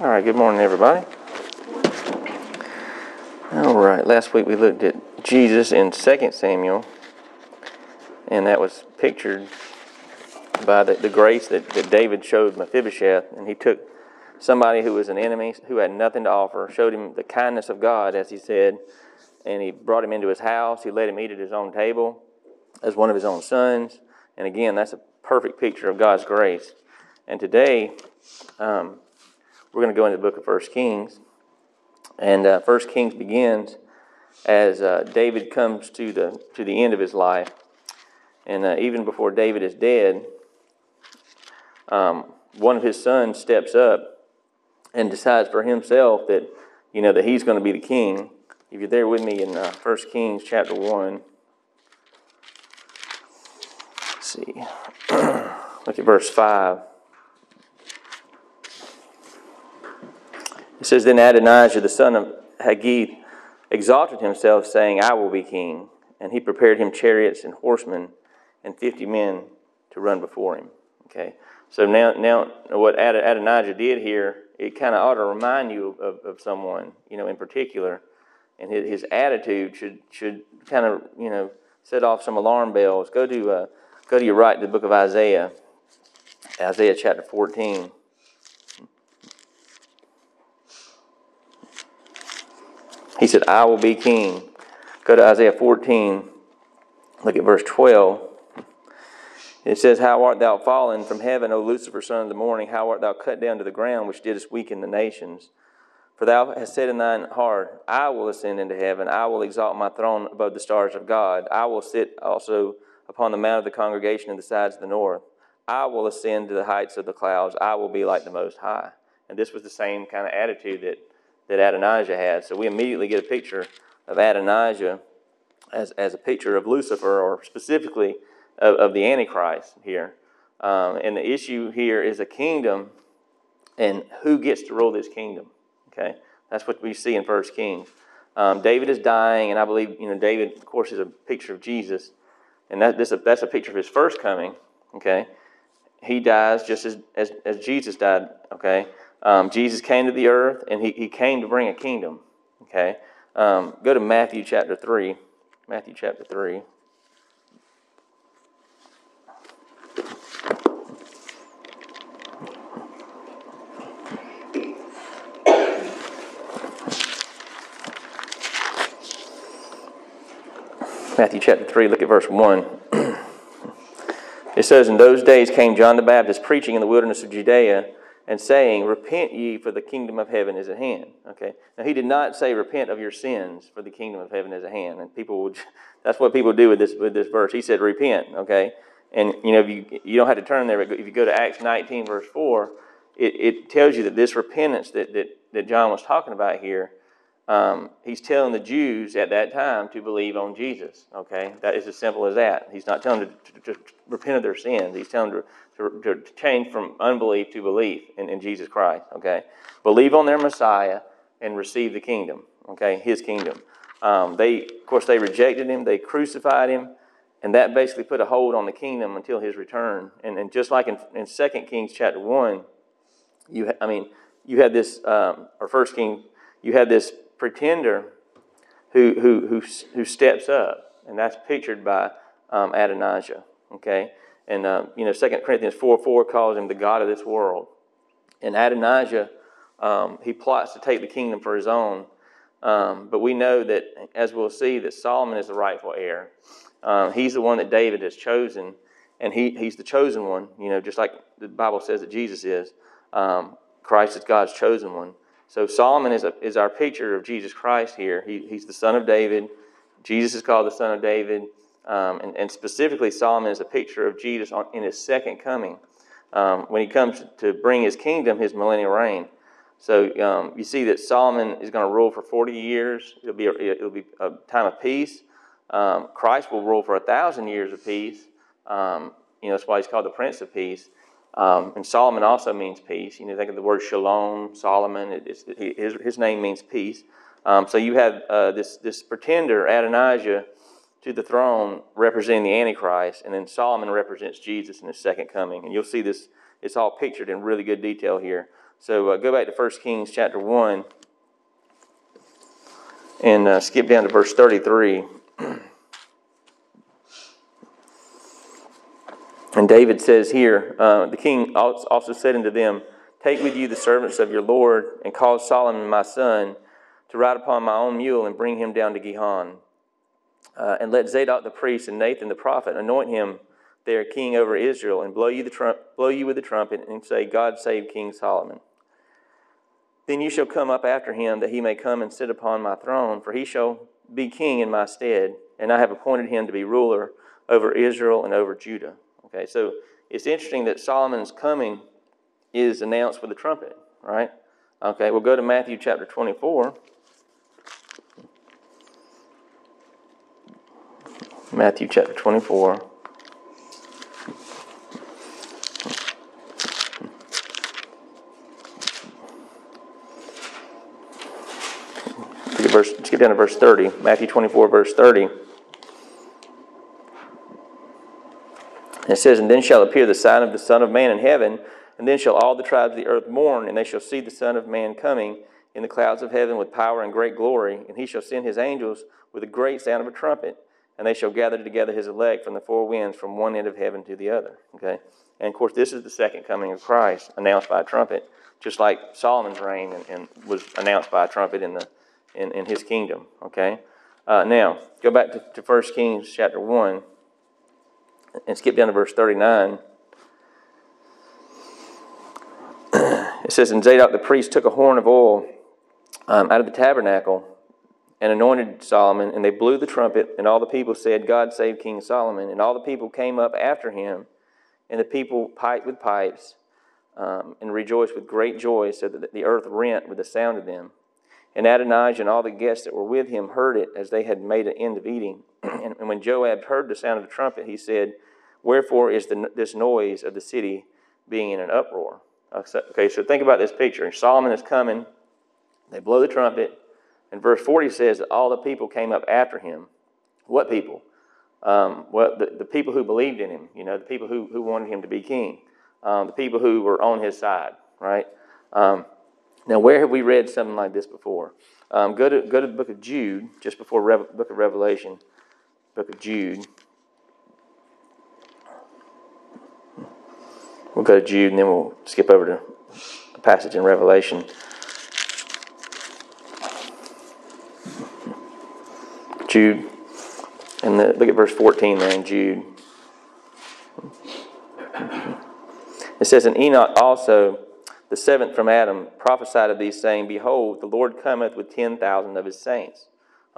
All right, good morning, everybody. All right, last week we looked at Jesus in 2 Samuel, and that was pictured by the, the grace that, that David showed Mephibosheth, and he took somebody who was an enemy, who had nothing to offer, showed him the kindness of God, as he said, and he brought him into his house. He let him eat at his own table as one of his own sons. And again, that's a perfect picture of God's grace. And today, um, we're going to go into the book of First Kings. And uh, First Kings begins as uh, David comes to the, to the end of his life. And uh, even before David is dead, um, one of his sons steps up and decides for himself that, you know, that he's going to be the king. If you're there with me in uh, 1 Kings chapter 1, let's see. Look at verse 5. Says, Then Adonijah, the son of Haggith, exalted himself, saying, I will be king. And he prepared him chariots and horsemen and fifty men to run before him. Okay. So now, now what Adonijah did here, it kind of ought to remind you of, of someone, you know, in particular. And his, his attitude should, should kind of, you know, set off some alarm bells. Go to, uh, go to your right the book of Isaiah, Isaiah chapter 14. He said, I will be king. Go to Isaiah 14, look at verse 12. It says, How art thou fallen from heaven, O Lucifer, son of the morning? How art thou cut down to the ground, which didst weaken the nations? For thou hast said in thine heart, I will ascend into heaven. I will exalt my throne above the stars of God. I will sit also upon the mount of the congregation in the sides of the north. I will ascend to the heights of the clouds. I will be like the Most High. And this was the same kind of attitude that that Adonijah had. So we immediately get a picture of Adonijah as, as a picture of Lucifer, or specifically of, of the Antichrist here. Um, and the issue here is a kingdom and who gets to rule this kingdom. Okay, that's what we see in First Kings. Um, David is dying, and I believe you know David, of course, is a picture of Jesus, and that this, that's a picture of his first coming. Okay, he dies just as, as, as Jesus died. Okay, um, Jesus came to the earth and he, he came to bring a kingdom. Okay? Um, go to Matthew chapter 3. Matthew chapter 3. Matthew chapter 3, look at verse 1. it says, In those days came John the Baptist preaching in the wilderness of Judea and saying, Repent ye, for the kingdom of heaven is at hand. Okay. Now he did not say, Repent of your sins, for the kingdom of heaven is at hand. And people would that's what people do with this with this verse. He said, Repent, okay? And you know, if you you don't have to turn there, but if you go to Acts 19, verse 4, it, it tells you that this repentance that, that, that John was talking about here um, he's telling the Jews at that time to believe on Jesus. Okay, that is as simple as that. He's not telling them to, to, to repent of their sins. He's telling them to, to, change from unbelief to belief in, in Jesus Christ. Okay, believe on their Messiah and receive the kingdom. Okay, His kingdom. Um, they, of course, they rejected Him. They crucified Him, and that basically put a hold on the kingdom until His return. And, and just like in, in 2 Kings chapter one, you, I mean, you had this, um, or First King, you had this pretender who, who, who, who steps up, and that's pictured by um, Adonijah. Okay? And, um, you know, 2 Corinthians 4 4 calls him the God of this world. And Adonijah, um, he plots to take the kingdom for his own. Um, but we know that, as we'll see, that Solomon is the rightful heir. Um, he's the one that David has chosen, and he, he's the chosen one, you know, just like the Bible says that Jesus is. Christ is God's chosen one. So Solomon is, a, is our picture of Jesus Christ here. He, he's the son of David. Jesus is called the son of David. Um, and, and, specifically, Solomon is a picture of Jesus on, in his second coming um, when he comes to bring his kingdom, his millennial reign. So um, you see that Solomon is going to rule for 40 years. It'll be a, it'll be a time of peace. Um, Christ will rule for a thousand years of peace. Um, you know, that's why he's called the Prince of Peace. Um, and Solomon also means peace. You know, think of the word shalom, Solomon. his, his name means peace. Um, so you have uh, this, this pretender, Adonijah, to the throne representing the Antichrist, and then Solomon represents Jesus in his second coming. And you'll see this it's all pictured in really good detail here. So uh, go back to 1 Kings chapter 1 and uh, skip down to verse 33. and David says here, uh, the king also said unto them, Take with you the servants of your Lord, and cause Solomon my son to ride upon my own mule and bring him down to Gihon. Uh, and let Zadok the priest and Nathan the prophet anoint him there king over Israel, and blow you, the trump, blow you with the trumpet, and say, God save King Solomon. Then you shall come up after him, that he may come and sit upon my throne, for he shall be king in my stead, and I have appointed him to be ruler over Israel and over Judah. Okay, so it's interesting that Solomon's coming is announced with a trumpet, right? Okay, we'll go to Matthew chapter 24. Matthew chapter 24. verse, skip down to verse 30. Matthew 24, verse 30. It says, And then shall appear the sign of the Son of Man in heaven, and then shall all the tribes of the earth mourn, and they shall see the Son of Man coming in the clouds of heaven with power and great glory. And he shall send his angels with a great sound of a trumpet, and they shall gather together his elect from the four winds, from one end of heaven to the other. Okay? And of course, this is the second coming of Christ, announced by a trumpet, just like Solomon's reign and, and was announced by a trumpet in the in, in his kingdom. Okay? Uh, now, go back to, to 1 Kings chapter 1 and skip down to verse 39. it says, And Zadok the priest took a horn of oil um, out of the tabernacle and anointed Solomon, and they blew the trumpet, and all the people said, God save King Solomon. And all the people came up after him, and the people piped with pipes um, and rejoiced with great joy, so that the earth rent with the sound of them. And Adonijah and all the guests that were with him heard it as they had made an end of eating. and, when Joab heard the sound of the trumpet, he said, Wherefore is the, this noise of the city being in an uproar? Okay, so think about this picture. Solomon is coming, they blow the trumpet, and verse 40 says that all the people came up after him. What people? Um, well, the, the people who believed in him, you know, the people who, who wanted him to be king, um, the people who were on his side, right? Um, now, where have we read something like this before? Um, go, to, go to the book of Jude, just before Re- book of Revelation, book of Jude. We'll go to Jude and then we'll skip over to a passage in Revelation. Jude, and the, look at verse 14 there in Jude. It says, And Enoch also the seventh from Adam prophesied of these, saying, Behold, the Lord cometh with ten thousand of his saints.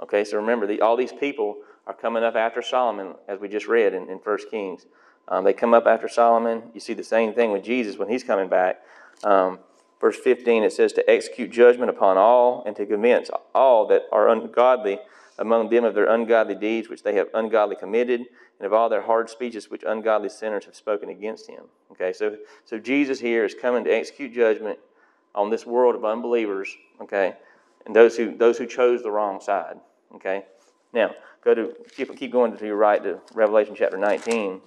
Okay, so remember, the, all these people are coming up after Solomon, as we just read in, in 1 Kings. Um, they come up after Solomon. You see the same thing with Jesus when he's coming back. Um, verse 15, it says, To execute judgment upon all and to convince all that are ungodly among them of their ungodly deeds which they have ungodly committed, and of all their hard speeches which ungodly sinners have spoken against him. Okay, so, so Jesus here is coming to execute judgment on this world of unbelievers, okay, and those who, those who chose the wrong side. Okay, now go to keep, keep going to your right to Revelation chapter 19.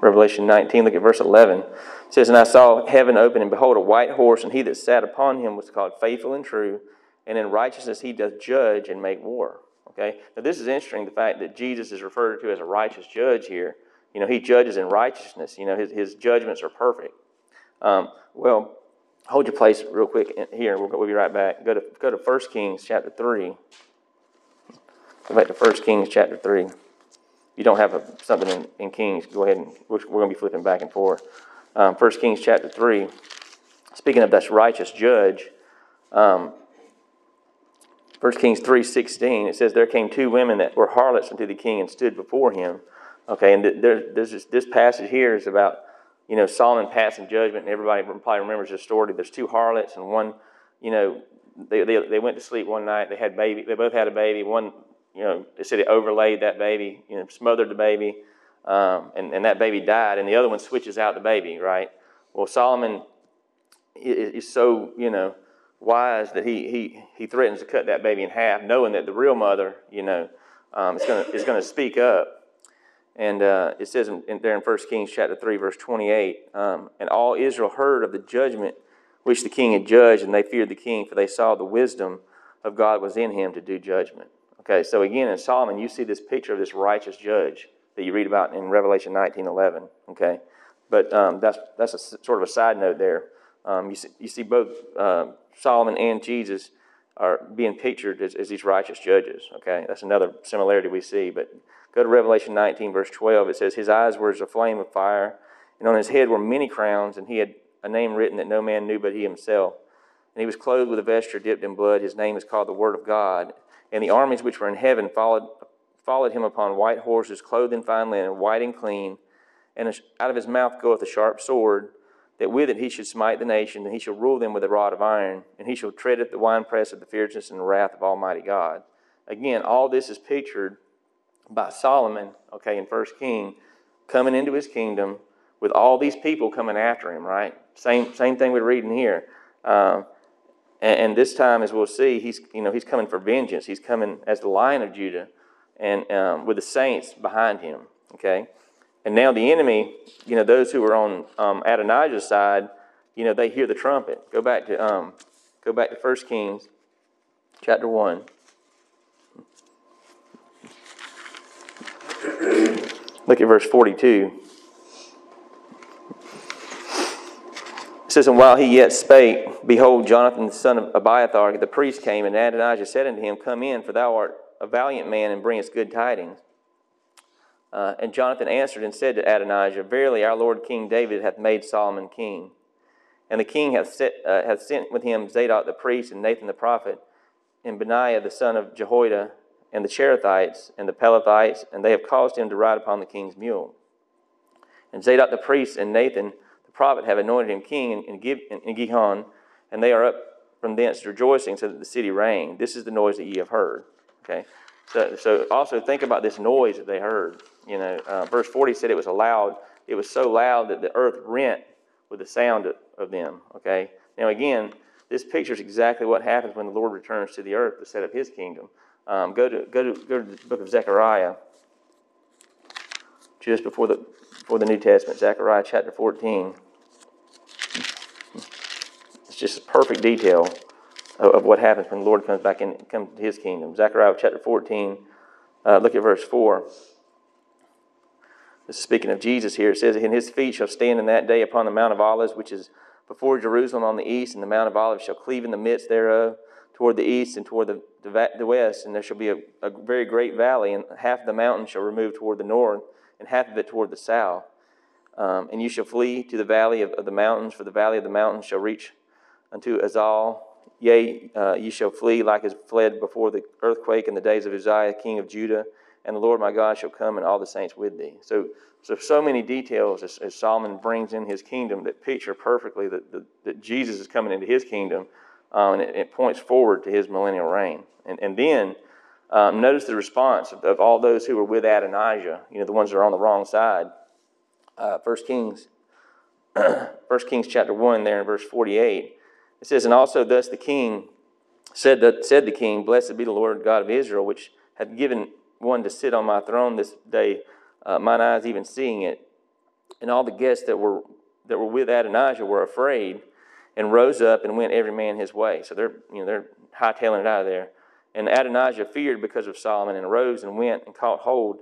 Revelation 19, look at verse 11. It says, And I saw heaven open, and behold, a white horse, and he that sat upon him was called faithful and true, and in righteousness he doth judge and make war. Okay? Now, this is interesting, the fact that Jesus is referred to as a righteous judge here. You know, he judges in righteousness. You know, his, his judgments are perfect. Um, well, hold your place real quick here. We'll, be right back. Go to, go to 1 Kings chapter 3. Go back to 1 Kings chapter 3. If you don't have a, something in, in Kings, go ahead and we're, we're going to be flipping back and forth um, 1 Kings chapter 3, speaking of this righteous judge, um, 1 Kings 3 16, it says, There came two women that were harlots unto the king and stood before him. Okay, and there, this, this passage here is about, you know, Solomon passing judgment, and everybody probably remembers the story. There's two harlots, and one, you know, they, they, they went to sleep one night. They had baby. They both had a baby. One, you know, they said it overlaid that baby, you know, smothered the baby um, and, and that baby died, and the other one switches out the baby, right? Well, Solomon is, is so, you know, wise that he, he, he threatens to cut that baby in half, knowing that the real mother, you know, um, is going to is gonna speak up. And uh, it says in, in, there in 1 Kings chapter 3, verse 28, um, and all Israel heard of the judgment which the king had judged, and they feared the king, for they saw the wisdom of God was in him to do judgment. Okay, so again, in Solomon, you see this picture of this righteous judge that you read about in Revelation 19 11. Okay, but um, that's, that's a sort of a side note there. Um, you, see, you see both uh, Solomon and Jesus are being pictured as, as these righteous judges. Okay, that's another similarity we see. But go to Revelation 19, verse 12. It says, His eyes were as a flame of fire, and on his head were many crowns, and he had a name written that no man knew but he himself. And he was clothed with a vesture dipped in blood. His name is called the Word of God. And the armies which were in heaven followed, followed him upon white horses, clothed in fine linen, white and clean. And out of his mouth goeth a sharp sword that with it he should smite the nation, and he shall rule them with a rod of iron, and he shall tread at the winepress of the fierceness and the wrath of Almighty God. Again, all this is pictured by Solomon, okay, in First King, coming into his kingdom with all these people coming after him, right? Same, same thing we're reading here. Um, and, and, this time, as we'll see, he's, you know, he's coming for vengeance. He's coming as the lion of Judah and um, with the saints behind him, okay? And now the enemy, you know, those who were on um, Adonijah's side, you know, they hear the trumpet. Go back to um, go back to 1 Kings chapter 1. Look at verse 42. It says, And while he yet spake, behold, Jonathan the son of Abiathar, the priest, came, and Adonijah said unto him, Come in, for thou art a valiant man, and bringest good tidings. Uh, and Jonathan answered and said to Adonijah, Verily, our Lord King David hath made Solomon king. And the king hath, set, uh, hath sent with him Zadok the priest, and Nathan the prophet, and Benaiah the son of Jehoiada, and the Cherethites, and the Pelethites, and they have caused him to ride upon the king's mule. And Zadok the priest and Nathan the prophet have anointed him king in, in, in Gihon, and they are up from thence rejoicing, so that the city rang. This is the noise that ye have heard. Okay? So, so also think about this noise that they heard. You know, uh, verse 40 said it was loud, it was so loud that the earth rent with the sound of, of them. Okay? Now, again, this picture is exactly what happens when the Lord returns to the earth to set up his kingdom. Um, go, to, go, to, go to the book of Zechariah, just before the, before the New Testament, Zechariah chapter 14. It's just a perfect detail of, what happens when the Lord comes back in comes to his kingdom. Zechariah chapter 14, uh, look at verse 4. This is speaking of Jesus here. It says, And his feet shall stand in that day upon the Mount of Olives, which is before Jerusalem on the east, and the Mount of Olives shall cleave in the midst thereof toward the east and toward the, the, the west, and there shall be a, a very great valley, and half the mountain shall remove toward the north, and half of it toward the south. Um, and you shall flee to the valley of, of, the mountains, for the valley of the mountains shall reach unto Azal, Yea, uh, ye shall flee like as fled before the earthquake in the days of Uzziah, king of Judah, and the Lord my God shall come and all the saints with thee. So, so, so many details as, as Solomon brings in his kingdom that picture perfectly that, that, that Jesus is coming into his kingdom, um, and it, it, points forward to his millennial reign. And, and then um, notice the response of, of, all those who were with Adonijah, you know, the ones that are on the wrong side. Uh, First Kings, First Kings chapter 1 there in verse 48. It says, And also thus the king said, that, said the king, Blessed be the Lord God of Israel, which hath given one to sit on my throne this day, uh, mine eyes even seeing it. And all the guests that were, that were with Adonijah were afraid and rose up and went every man his way. So they're, you know, they're hightailing it out of there. And Adonijah feared because of Solomon and arose and went and caught hold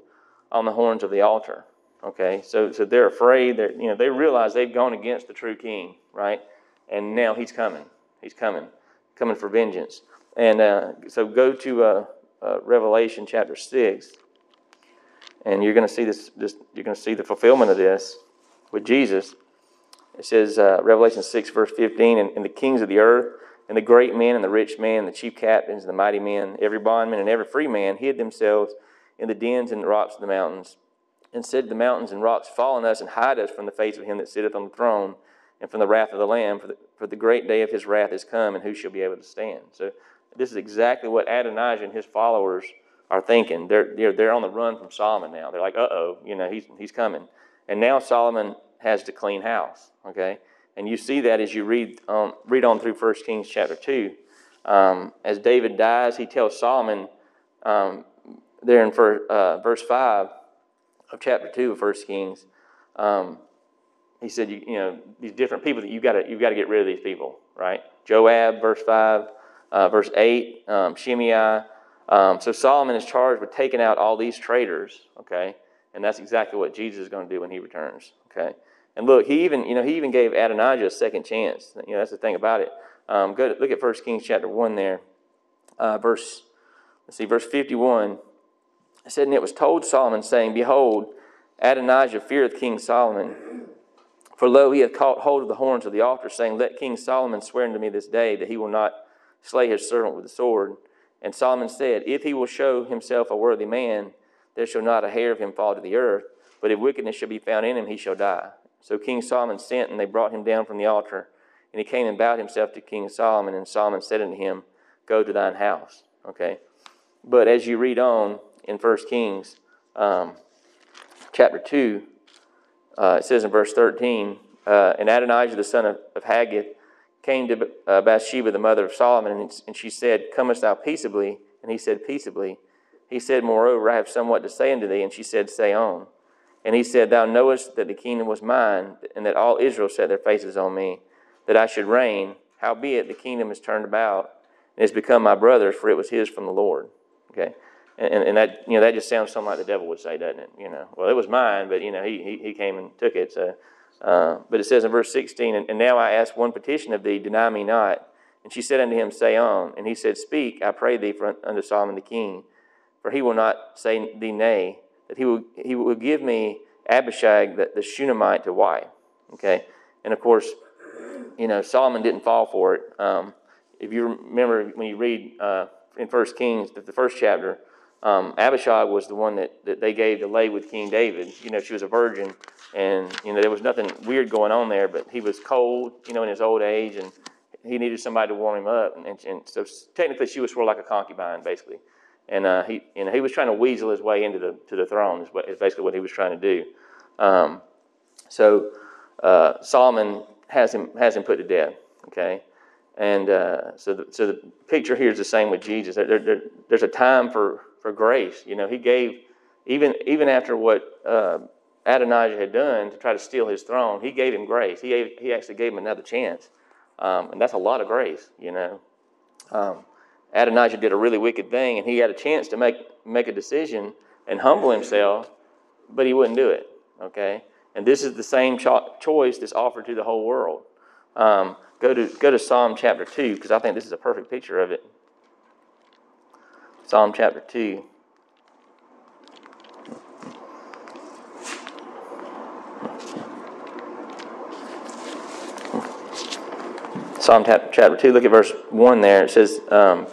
on the horns of the altar. Okay, so, so they're afraid. They're, you know, they realize they've gone against the true king, right? and now he's coming. He's coming, coming for vengeance. And uh, so go to uh, uh, Revelation chapter six, and you're going to see this, this. You're going to see the fulfillment of this with Jesus. It says uh, Revelation six verse fifteen, and, and the kings of the earth, and the great men, and the rich men, and the chief captains, and the mighty men, every bondman and every free man hid themselves in the dens and the rocks of the mountains, and said, "The mountains and rocks fall on us and hide us from the face of him that sitteth on the throne." and from the wrath of the Lamb, for the, for the great day of his wrath is come, and who shall be able to stand? So, this is exactly what Adonijah and his followers are thinking. They're, they're, they're on the run from Solomon now. They're like, uh oh, you know, he's, he's coming. And now Solomon has to clean house, okay? And you see that as you read, um, read on through 1 Kings chapter 2. Um, as David dies, he tells Solomon um, there in for, uh, verse 5 of chapter 2 of 1 Kings, um, he said, you, you, know, these different people that you've got to you've got to get rid of these people, right? Joab, verse 5, uh, verse 8, um, Shimei. Um, so Solomon is charged with taking out all these traitors, okay? And that's exactly what Jesus is going to do when he returns, okay? And look, he even, you know, he even gave Adonijah a second chance. You know, that's the thing about it. Um, go to, look at 1 Kings chapter 1 there, uh, verse, let's see, verse 51. It said, And it was told Solomon, saying, Behold, Adonijah feareth King Solomon. For lo, he hath caught hold of the horns of the altar, saying, Let King Solomon swear unto me this day that he will not slay his servant with the sword. And Solomon said, If he will show himself a worthy man, there shall not a hair of him fall to the earth. But if wickedness shall be found in him, he shall die. So King Solomon sent, and they brought him down from the altar. And he came and bowed himself to King Solomon. And Solomon said unto him, Go to thine house. Okay. But as you read on in 1 Kings um, chapter 2, uh, it says in verse 13, uh, And Adonijah the son of, of Haggith came to uh, Bathsheba, the mother of Solomon, and, and she said, Comest thou peaceably? And he said, Peaceably. He said, Moreover, I have somewhat to say unto thee. And she said, Say on. And he said, Thou knowest that the kingdom was mine, and that all Israel set their faces on me, that I should reign. Howbeit, the kingdom is turned about, and has become my brother's, for it was his from the Lord. Okay? And, and, that, you know, that just sounds something like the devil would say, doesn't it? You know, well, it was mine, but, you know, he, he, he came and took it. So, uh, but it says in verse 16, and, and now I ask one petition of thee, deny me not. And she said unto him, Say on. And he said, Speak, I pray thee, for, unto Solomon the king, for he will not say thee nay that he will, he will give me Abishag, the, the Shunammite, to wife. Okay? And of course, you know, Solomon didn't fall for it. Um, if you remember when you read uh, in First Kings, the, the first chapter, um, Abishag was the one that, that they gave to lay with King David. You know, she was a virgin, and you know there was nothing weird going on there, but he was cold, you know, in his old age, and he needed somebody to warm him up. And, and, and so technically, she was sort of like a concubine, basically and uh, he, know, he was trying to weasel his way into the to the throne. Is, what, is basically what he was trying to do. Um, so uh, Solomon has him has him put to death. Okay, and uh, so the, so the picture here is the same with Jesus. There, there, there's a time for for grace. You know, he gave even even after what uh, Adonijah had done to try to steal his throne, he gave him grace. He gave, he actually gave him another chance, um, and that's a lot of grace. You know. Um, Adonijah did a really wicked thing, and he had a chance to make, make a decision and humble himself, but he wouldn't do it. Okay? And this is the same cho- choice that's offered to the whole world. Um, go, to, go to Psalm chapter 2, because I think this is a perfect picture of it. Psalm chapter 2. Psalm chapter 2, look at verse 1 there. It says, um,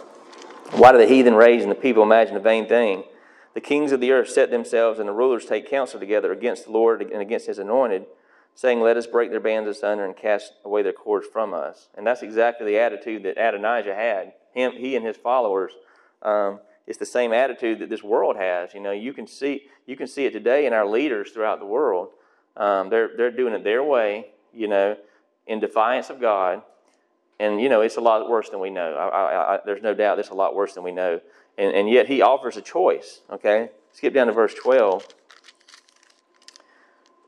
why do the heathen rage and the people imagine a vain thing? The kings of the earth set themselves, and the rulers take counsel together against the Lord and against his anointed, saying, Let us break their bands asunder and cast away their cords from us. And that's exactly the attitude that Adonijah had. Him, he and his followers. Um, it's the same attitude that this world has. You know, you can see you can see it today in our leaders throughout the world. Um, they're they're doing it their way. You know, in defiance of God, and, you know, it's a lot worse than we know. I, I, I, there's no doubt it's a lot worse than we know. And, and yet he offers a choice, okay? Skip down to verse 12.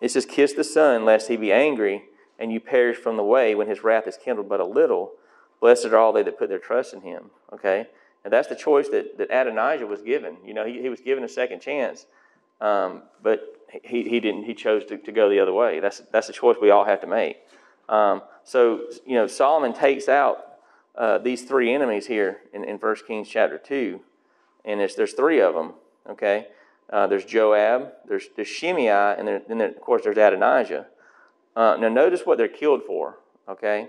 It says, Kiss the Son, lest he be angry, and you perish from the way when his wrath is kindled but a little. Blessed are all they that put their trust in him, okay? And that's the choice that, that Adonijah was given. You know, he, he was given a second chance, um, but he, he didn't. He chose to, to go the other way. That's, that's the choice we all have to make. Um, so, you know, Solomon takes out uh, these three enemies here in, in 1 Kings chapter 2, and there's three of them, okay? Uh, there's Joab, there's, there's Shimei, and then, of course, there's Adonijah. Uh, now, notice what they're killed for, okay?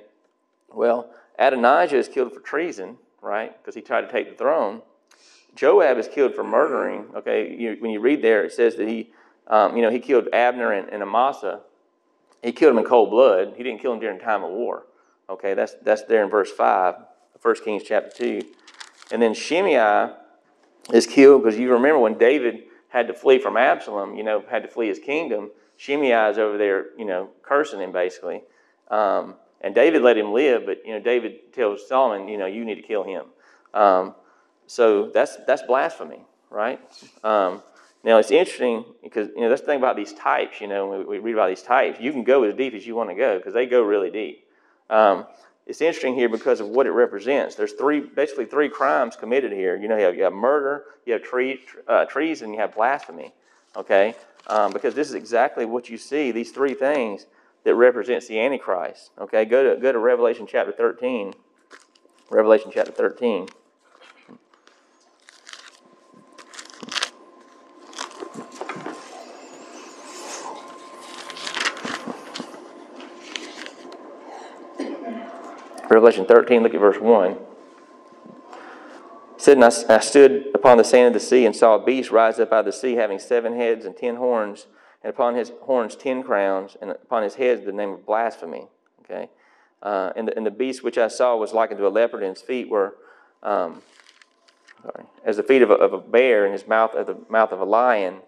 Well, Adonijah is killed for treason, right? Because he tried to take the throne. Joab is killed for murdering, okay? You, when you read there, it says that he, um, you know, he killed Abner and, and Amasa he killed him in cold blood. He didn't kill him during time of war. Okay, that's, that's there in verse 5, 1 Kings chapter 2. And then Shimei is killed because you remember when David had to flee from Absalom, you know, had to flee his kingdom. Shimei is over there, you know, cursing him basically. Um, and David let him live, but you know David tells Solomon, you know, you need to kill him. Um, so that's that's blasphemy, right? Um, now it's interesting because you know that's the thing about these types. You know, we, read about these types, you can go as deep as you want to go because they go really deep. Um, it's interesting here because of what it represents. There's three, basically three crimes committed here. You know, you have, you have murder, you have uh, treason, you have blasphemy. Okay, um, because this is exactly what you see. These three things that represents the Antichrist. Okay, go to go to Revelation chapter 13. Revelation chapter 13. Revelation 13, look at verse 1. It said, And I, I stood upon the sand of the sea and saw a beast rise up out of the sea, having seven heads and ten horns, and upon his horns ten crowns, and upon his heads the name of blasphemy. Okay? Uh, and, the, and the beast which I saw was likened to a leopard, and his feet were um, sorry, as the feet of a, of a bear, and his mouth as the mouth of a lion.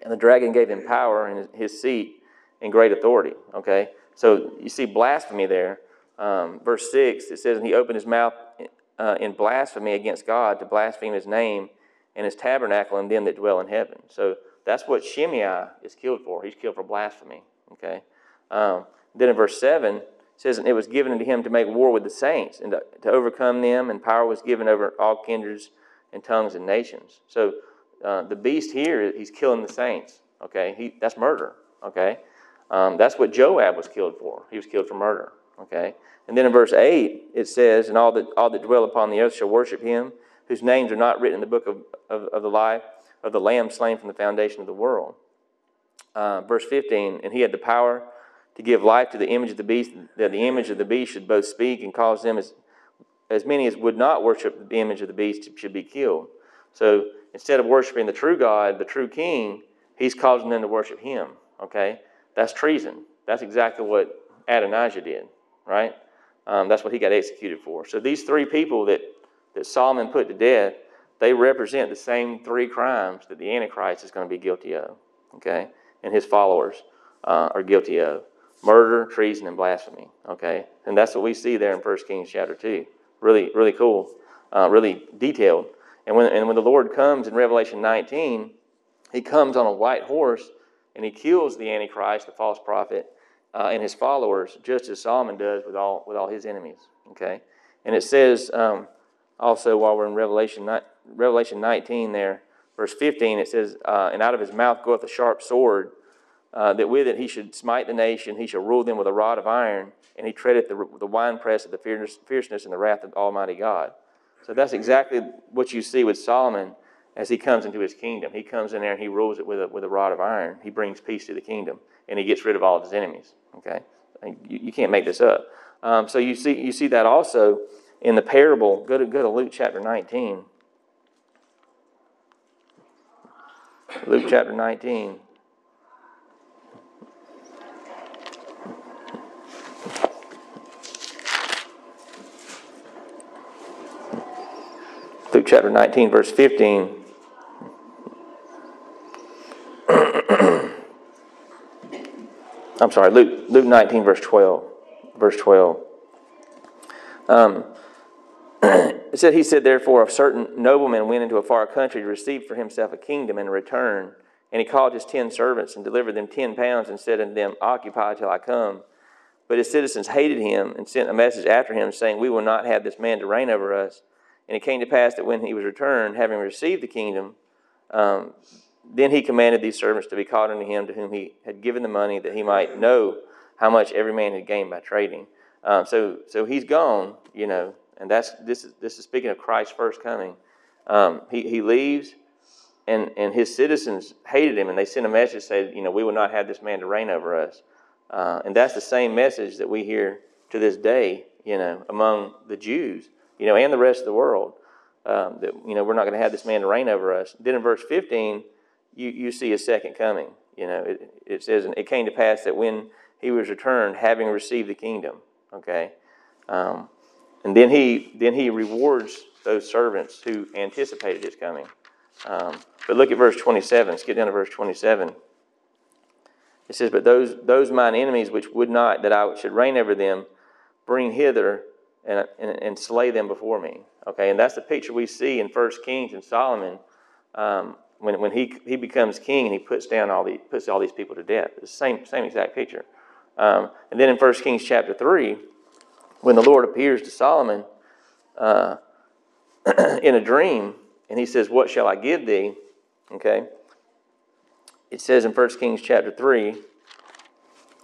And the dragon gave him power and his, his seat and great authority. Okay? So you see blasphemy there um, verse 6, it says, And he opened his mouth uh, in blasphemy against God to blaspheme his name and his tabernacle and them that dwell in heaven. So that's what Shimei is killed for. He's killed for blasphemy. Okay. Um, then in verse 7, it says, And it was given unto him to make war with the saints and to, to overcome them, and power was given over all kindreds and tongues and nations. So uh, the beast here, he's killing the saints. Okay. He, that's murder. Okay. Um, that's what Joab was killed for. He was killed for murder. Okay? And then in verse 8, it says, And all that, all that dwell upon the earth shall worship him, whose names are not written in the book of, of, of the life of the Lamb slain from the foundation of the world. Uh, verse 15, And he had the power to give life to the image of the beast, that the image of the beast should both speak and cause them as, as many as would not worship the image of the beast should be killed. So instead of worshiping the true God, the true king, he's causing them to worship him. Okay? That's treason. That's exactly what Adonijah did right? Um, that's what he got executed for. So these three people that, that Solomon put to death, they represent the same three crimes that the Antichrist is going to be guilty of, okay? And his followers uh, are guilty of murder, treason, and blasphemy, okay? And that's what we see there in 1 Kings chapter 2. Really, really cool, uh, really detailed. And when, and when the Lord comes in Revelation 19, he comes on a white horse and he kills the Antichrist, the false prophet, uh, and his followers, just as Solomon does with all with all his enemies. Okay, and it says um, also while we're in Revelation Revelation 19 there, verse 15, it says, uh, "And out of his mouth goeth a sharp sword, uh, that with it he should smite the nation; he shall rule them with a rod of iron, and he treadeth the, the winepress of the fierceness and the wrath of Almighty God." So that's exactly what you see with Solomon as he comes into his kingdom. He comes in there and he rules it with a, with a rod of iron. He brings peace to the kingdom and he gets rid of all of his enemies. Okay, you, you can't make this up. Um, so you see you see that also in the parable. Go to go to Luke chapter nineteen. Luke chapter nineteen. Luke chapter 19, verse 15. I'm sorry, Luke, Luke 19, verse 12. Verse 12. Um, it said, He said, Therefore, a certain nobleman went into a far country to receive for himself a kingdom in return. And he called his ten servants and delivered them ten pounds and said unto them, Occupy till I come. But his citizens hated him and sent a message after him, saying, We will not have this man to reign over us. And it came to pass that when he was returned, having received the kingdom, um, then he commanded these servants to be called unto him to whom he had given the money that he might know how much every man had gained by trading. Um, so, so he's gone, you know, and that's this is this is speaking of Christ's first coming. Um, he he leaves, and and his citizens hated him, and they sent a message saying, you know, we will not have this man to reign over us. Uh, and that's the same message that we hear to this day, you know, among the Jews, you know, and the rest of the world. Um, that you know we're not going to have this man to reign over us. Then in verse fifteen you, you see a second coming. You know, it, it says, and it came to pass that when he was returned, having received the kingdom, okay, um, and then he then he rewards those servants who anticipated his coming. Um, but look at verse 27. Let's get down to verse 27. It says, But those, those mine enemies which would not that I should reign over them, bring hither and, and, and slay them before me. Okay, and that's the picture we see in First Kings and Solomon um, when, when he, he becomes king and he puts down all the puts all these people to death. The same, same exact picture. Um, and then in First Kings chapter 3, when the Lord appears to Solomon uh, in a dream, and he says, What shall I give thee? Okay. It says in 1 Kings chapter 3,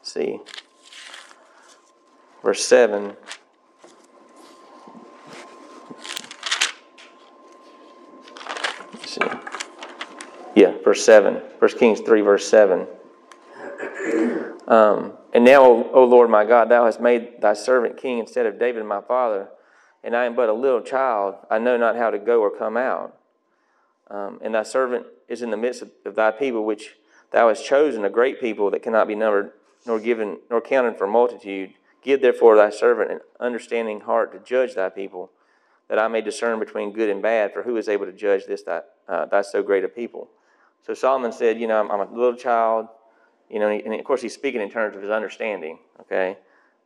see, verse 7. Yeah, verse 7. 1 Kings 3, verse 7. Um, and now, o, o Lord my God, thou hast made thy servant king instead of David my father, and I am but a little child. I know not how to go or come out. Um, and thy servant is in the midst of, of thy people, which thou hast chosen, a great people that cannot be numbered, nor given, nor counted for multitude. Give therefore thy servant an understanding heart to judge thy people, that I may discern between good and bad. For who is able to judge this thy, uh, thy so great a people? So Solomon said, You know, I'm, I'm a little child, you know, and of course he's speaking in terms of his understanding, okay?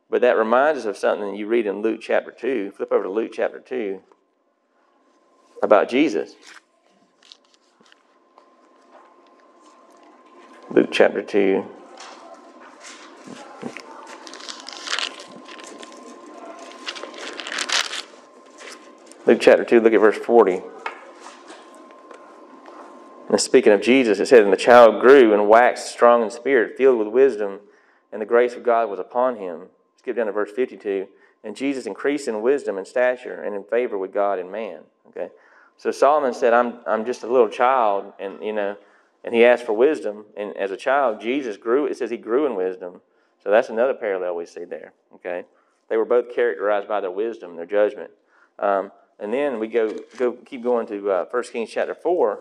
But that reminds us of something you read in Luke chapter 2. Flip over to Luke chapter 2 about Jesus. Luke chapter 2. Luke chapter 2, look at verse 40. And speaking of Jesus, it said, And the child grew and waxed strong in spirit, filled with wisdom, and the grace of God was upon him. Skip down to verse 52. And Jesus increased in wisdom and stature and in favor with God and man. Okay? So Solomon said, I'm, I'm just a little child, and, you know, and he asked for wisdom. And as a child, Jesus grew. It says he grew in wisdom. So that's another parallel we see there. Okay, they were both characterized by their wisdom, their judgment. Um, and then we go go keep going to uh, 1 Kings chapter four.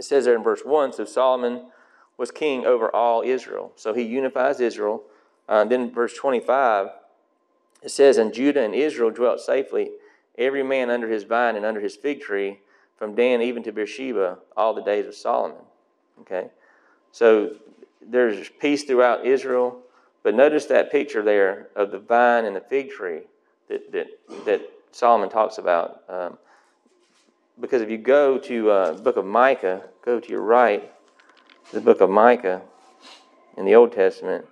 It says there in verse one. So Solomon was king over all Israel. So he unifies Israel. Uh, then verse twenty-five. It says, And Judah and Israel dwelt safely, every man under his vine and under his fig tree, from Dan even to Beersheba, all the days of Solomon. Okay? So there's peace throughout Israel, but notice that picture there of the vine and the fig tree that, that, that Solomon talks about. Um, because if you go to uh, the book of Micah, go to your right, the book of Micah in the Old Testament.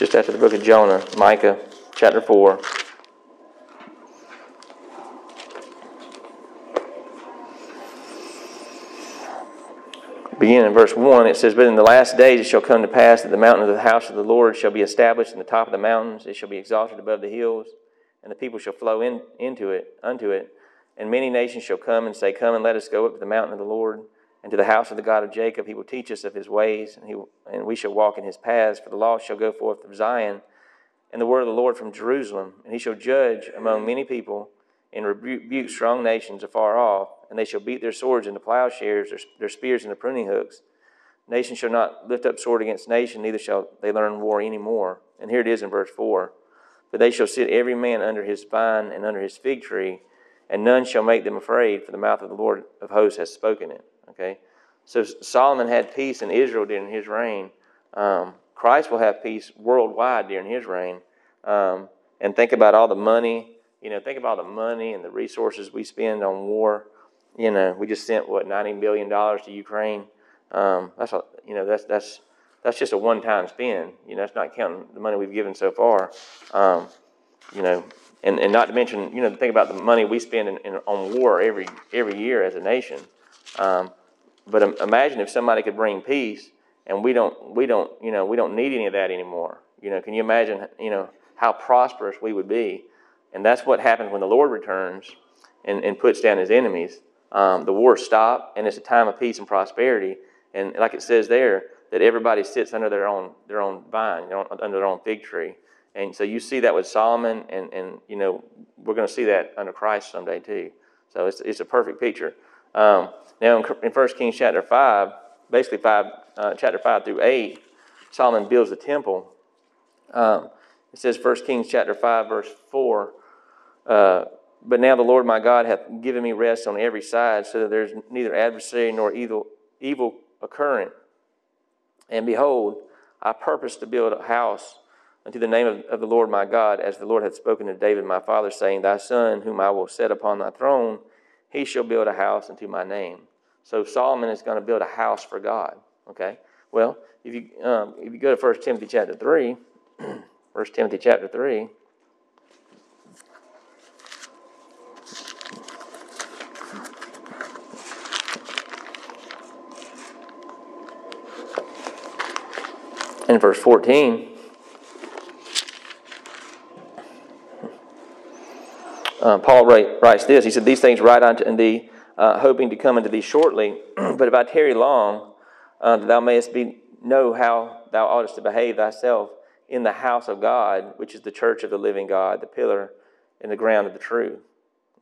just after the book of Jonah, Micah chapter 4. Beginning in verse 1, it says, But in the last days it shall come to pass that the mountain of the house of the Lord shall be established in the top of the mountains, it shall be exalted above the hills, and the people shall flow in, into it, unto it. And many nations shall come and say, Come and let us go up to the mountain of the Lord and to the house of the God of Jacob. He will teach us of his ways, and, he, and we shall walk in his paths. For the law shall go forth from Zion, and the word of the Lord from Jerusalem. And he shall judge among many people, and rebuke strong nations afar off. And they shall beat their swords into plowshares, their, their spears into pruning hooks. Nation shall not lift up sword against nation, neither shall they learn war any more. And here it is in verse 4 For they shall sit every man under his vine and under his fig tree, and none shall make them afraid, for the mouth of the Lord of hosts has spoken it. Okay? So Solomon had peace in Israel during his reign. Um, Christ will have peace worldwide during his reign. Um, and think about all the money, you know, think about the money and the resources we spend on war. You know, we just sent what ninety billion dollars to Ukraine. Um, that's a, you know that's that's that's just a one-time spend. You know, that's not counting the money we've given so far. Um, you know, and, and not to mention, you know, think about the money we spend in, in, on war every every year as a nation. Um, but imagine if somebody could bring peace, and we don't, we don't, you know, we don't need any of that anymore. You know, can you imagine, you know, how prosperous we would be? And that's what happens when the Lord returns and, and puts down His enemies. Um, the wars stop, and it's a time of peace and prosperity. And like it says there, that everybody sits under their own their own vine, under their own fig tree. And so you see that with Solomon, and, and you know we're going to see that under Christ someday too. So it's, it's a perfect picture. Um, now, in, in 1 Kings chapter 5, basically five, uh, chapter 5 through 8, Solomon builds the temple. Um, it says 1 Kings chapter 5, verse 4, uh, but now the Lord my God hath given me rest on every side, so that there's neither adversary nor evil, evil occurring. And behold, I purpose to build a house unto the name of, of the Lord my God, as the Lord hath spoken to David my father, saying, Thy son, whom I will set upon thy throne, he shall build a house unto my name. So Solomon is going to build a house for God. Okay? Well, if you, um, if you go to 1 Timothy chapter 3, 1 Timothy chapter 3, in verse 14, uh, Paul write, writes this. He said, These things write unto thee, uh, hoping to come unto thee shortly. but if I tarry long, uh, that thou mayest be, know how thou oughtest to behave thyself in the house of God, which is the church of the living God, the pillar and the ground of the truth.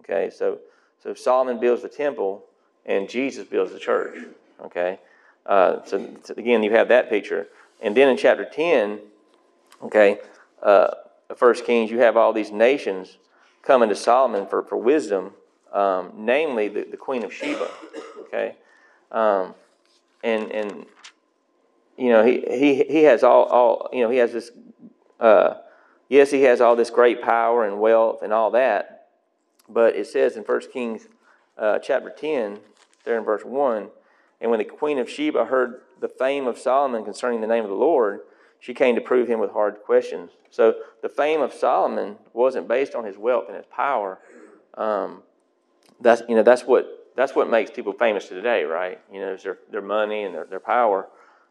Okay, so, so Solomon builds the temple and Jesus builds the church. Okay, uh, so, so again, you have that picture. And then in chapter 10, okay, uh, First Kings, you have all these nations coming to Solomon for, for wisdom, um, namely the, the Queen of Sheba. Okay, um, and and you know he he he has all all you know he has this. Uh, yes, he has all this great power and wealth and all that, but it says in First Kings uh, chapter ten, there in verse one, and when the Queen of Sheba heard the fame of Solomon concerning the name of the Lord, she came to prove him with hard questions. So the fame of Solomon wasn't based on his wealth and his power. Um, that's you know that's what that's what makes people famous today, right? You know, is their their money and their, their power.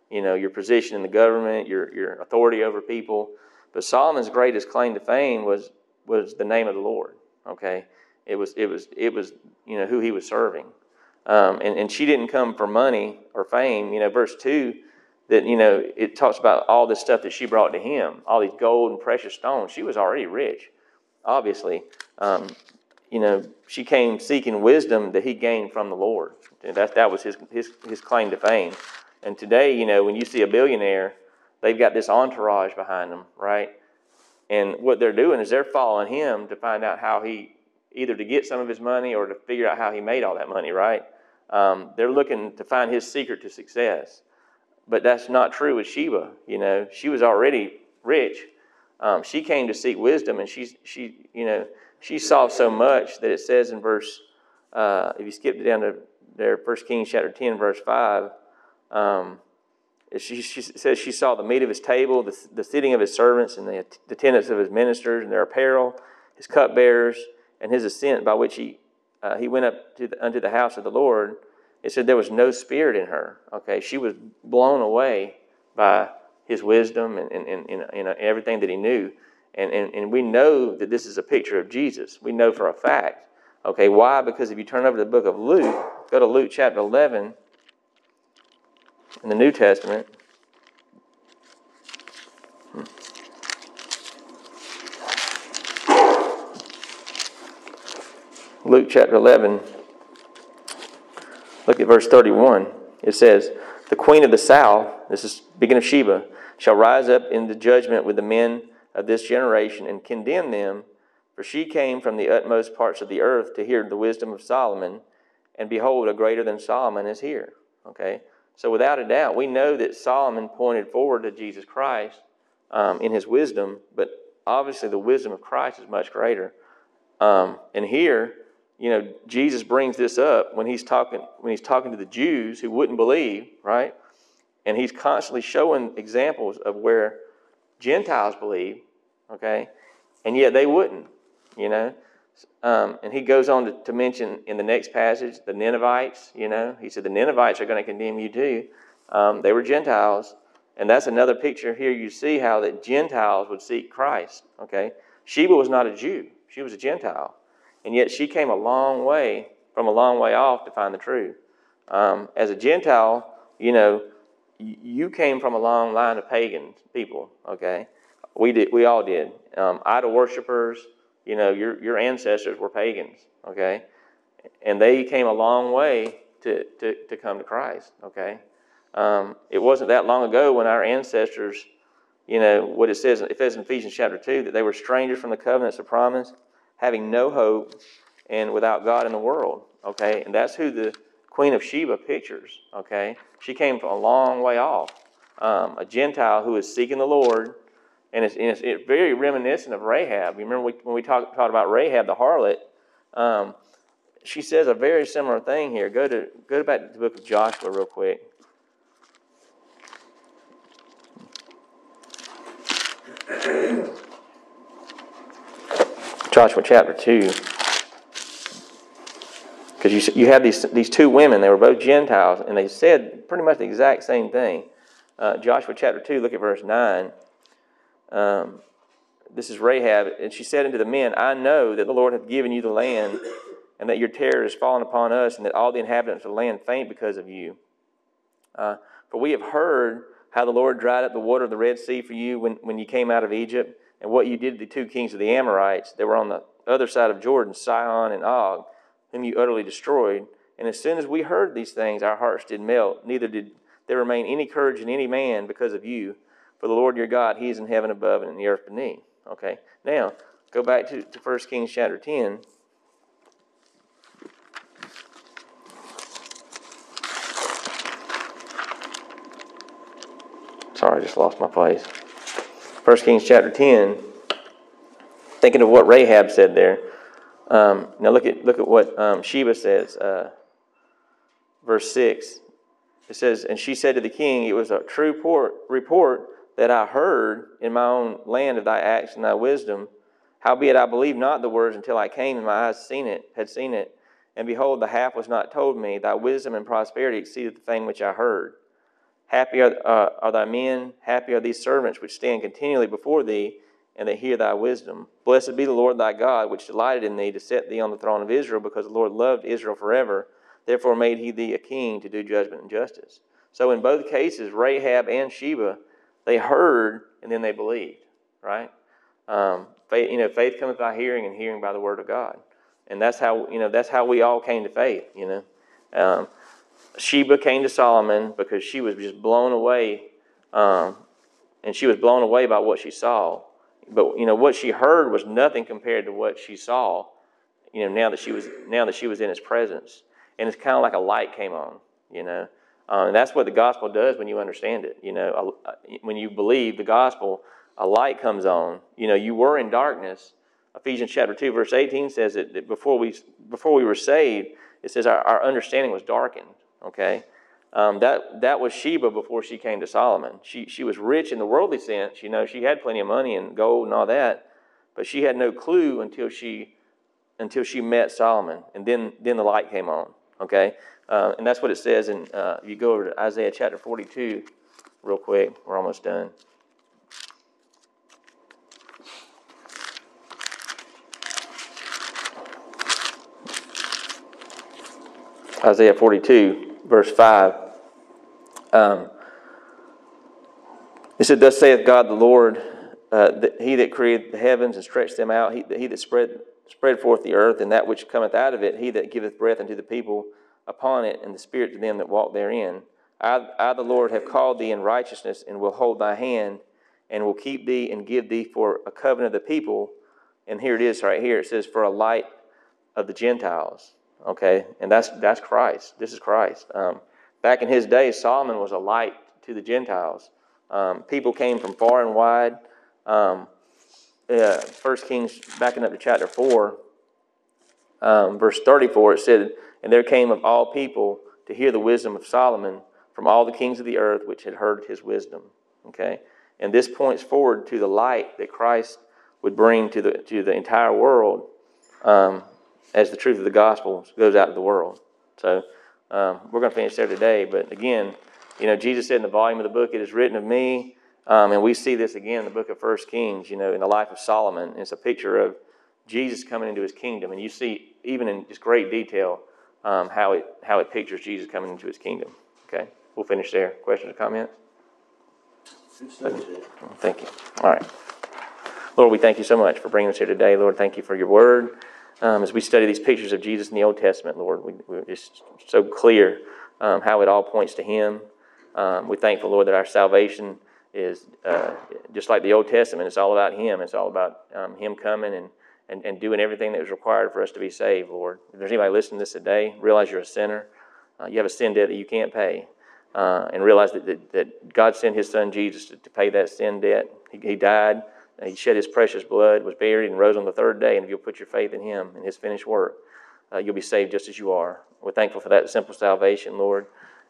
You know, your position in the government, your your authority over people. But Solomon's greatest claim to fame was was the name of the Lord. Okay, it was it was it was you know who he was serving. Um, and, and she didn't come for money or fame. You know, verse 2, that, you know, it talks about all this stuff that she brought to him, all these gold and precious stones. She was already rich, obviously. Um, you know, she came seeking wisdom that he gained from the Lord. That, that was his, his, his claim to fame. And today, you know, when you see a billionaire, they've got this entourage behind them, right? And what they're doing is they're following him to find out how he, either to get some of his money or to figure out how he made all that money, right? Um, they're looking to find his secret to success. But that's not true with Sheba. You know, she was already rich. Um, she came to seek wisdom, and she, she, you know, she saw so much that it says in verse, uh, if you skip down to there, First Kings chapter 10, verse 5, um, she, she, says she saw the meat of his table, the, the sitting of his servants, and the, the of his ministers, and their apparel, his cupbearers, and his ascent by which he uh, he went up to the, unto the house of the Lord, it said there was no spirit in her. Okay, she was blown away by his wisdom and, and, and, and everything that he knew. And, and, and we know that this is a picture of Jesus. We know for a fact. Okay, why? Because if you turn over to the book of Luke, go to Luke chapter 11 in the New Testament. Luke chapter 11, look at verse 31. It says, The queen of the south, this is speaking of Sheba, shall rise up in the judgment with the men of this generation and condemn them, for she came from the utmost parts of the earth to hear the wisdom of Solomon, and behold, a greater than Solomon is here. Okay? So without a doubt, we know that Solomon pointed forward to Jesus Christ um, in his wisdom, but obviously the wisdom of Christ is much greater. Um, and here, you know, Jesus brings this up when he's talking when he's talking to the Jews who wouldn't believe, right? And he's constantly showing examples of where Gentiles believe, okay, and yet they wouldn't, you know. Um, and he goes on to, to, mention in the next passage the Ninevites, you know. He said the Ninevites are going to condemn you too. Um, they were Gentiles, and that's another picture here. You see how that Gentiles would seek Christ, okay. Sheba was not a Jew; she was a Gentile. And yet she came a long way from a long way off to find the truth. Um, as a Gentile, you know, you came from a long line of pagan people, okay? We, did, we all did. Um, idol worshippers, you know, your, your ancestors were pagans, okay? And they came a long way to, to, to come to Christ, okay? Um, it wasn't that long ago when our ancestors, you know, what it says, it says in Ephesians chapter 2 that they were strangers from the covenants of promise having no hope and without God in the world. Okay, and that's who the Queen of Sheba pictures. Okay, she came from a long way off, um, a Gentile who is seeking the Lord, and it's, and it's, very reminiscent of Rahab. You remember we, when we talked, talked about Rahab the harlot? Um, she says a very similar thing here. Go to go back to the book of Joshua real quick. Joshua chapter 2. Because you, you have these, these two women, they were both Gentiles, and they said pretty much the exact same thing. Uh, Joshua chapter 2, look at verse 9. Um, this is Rahab, and she said unto the men, I know that the Lord hath given you the land, and that your terror is fallen upon us, and that all the inhabitants of the land faint because of you. Uh, for we have heard how the Lord dried up the water of the Red Sea for you when, when you came out of Egypt, and what you did to the two kings of the Amorites that were on the other side of Jordan, Sihon and Og, whom you utterly destroyed. And as soon as we heard these things, our hearts did melt, neither did there remain any courage in any man because of you. For the Lord your God, He is in heaven above and in the earth beneath. Okay, now go back to, to 1 Kings chapter 10. Sorry, I just lost my place. 1 Kings chapter 10, thinking of what Rahab said there. Um, now look at look at what um, Sheba says, uh, verse six. It says, "And she said to the king, It was a true report, report that I heard in my own land of thy acts and thy wisdom. Howbeit I believed not the words until I came and my eyes seen it, had seen it. And behold, the half was not told me. Thy wisdom and prosperity exceeded the thing which I heard. Happy are, uh, are thy men, happy are these servants which stand continually before thee, and that hear thy wisdom. Blessed be the Lord thy God, which delighted in thee to set thee on the throne of Israel, because the Lord loved Israel forever. Therefore made he thee a king to do judgment and justice. So in both cases, Rahab and Sheba, they heard and then they believed, right? Um, faith, you know, faith cometh by hearing, and hearing by the word of God. And that's how you know that's how we all came to faith. You know, um, Sheba came to Solomon because she was just blown away, um, and she was blown away by what she saw. But you know what she heard was nothing compared to what she saw. You know now that she was now that she was in His presence, and it's kind of like a light came on. You know, um, and that's what the gospel does when you understand it. You know, when you believe the gospel, a light comes on. You know, you were in darkness. Ephesians chapter two verse eighteen says that, that before we before we were saved, it says our, our understanding was darkened. Okay. Um, that, that was Sheba before she came to Solomon. She, she was rich in the worldly sense. You know, she had plenty of money and gold and all that, but she had no clue until she, until she met Solomon. And then, then the light came on. Okay? Uh, and that's what it says in, uh, you go over to Isaiah chapter 42 real quick. We're almost done. Isaiah 42 verse 5. Um, it said, Thus saith God the Lord, uh, that He that created the heavens and stretched them out, He, he that spread, spread forth the earth, and that which cometh out of it, He that giveth breath unto the people upon it, and the spirit to them that walk therein. I, I, the Lord, have called thee in righteousness, and will hold thy hand, and will keep thee, and give thee for a covenant of the people. And here it is right here. It says, For a light of the Gentiles. Okay, and that's that's Christ. This is Christ. Um, back in his day, Solomon was a light to the Gentiles. Um, people came from far and wide. Um, First Kings, backing up to chapter four, um, verse thirty-four, it said, "And there came of all people to hear the wisdom of Solomon from all the kings of the earth, which had heard his wisdom." Okay, and this points forward to the light that Christ would bring to the to the entire world. Um, as the truth of the gospel goes out to the world. So um, we're going to finish there today. But again, you know, Jesus said in the volume of the book, "It is written of me," um, and we see this again in the book of First Kings. You know, in the life of Solomon, it's a picture of Jesus coming into His kingdom, and you see even in just great detail um, how it how it pictures Jesus coming into His kingdom. Okay, we'll finish there. Questions or comments? Thank you. All right. Lord, we thank you so much for bringing us here today. Lord, thank you for your word um, as we study these pictures of Jesus in the Old Testament, Lord. We, we're just so clear um, how it all points to Him. Um, we're thankful, Lord, that our salvation is uh, just like the Old Testament. It's all about Him. It's all about um, Him coming and, and, and doing everything that was required for us to be saved, Lord. If there's anybody listening to this today, realize you're a sinner. Uh, you have a sin debt that you can't pay. Uh, and realize that, that, that, God sent His Son Jesus to, to pay that sin debt. He, he died, He shed His precious blood, was buried, and rose on the third day. And if you'll put your faith in Him and His finished work, uh, you'll be saved just as you are. We're thankful for that simple salvation, Lord.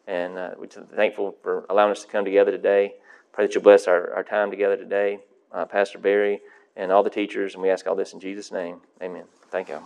And uh, we're thankful for allowing us to come together today. Pray that you'll bless our, our time together today, uh, Pastor Barry and all the teachers. And we ask all this in Jesus' name. Amen. Thank you.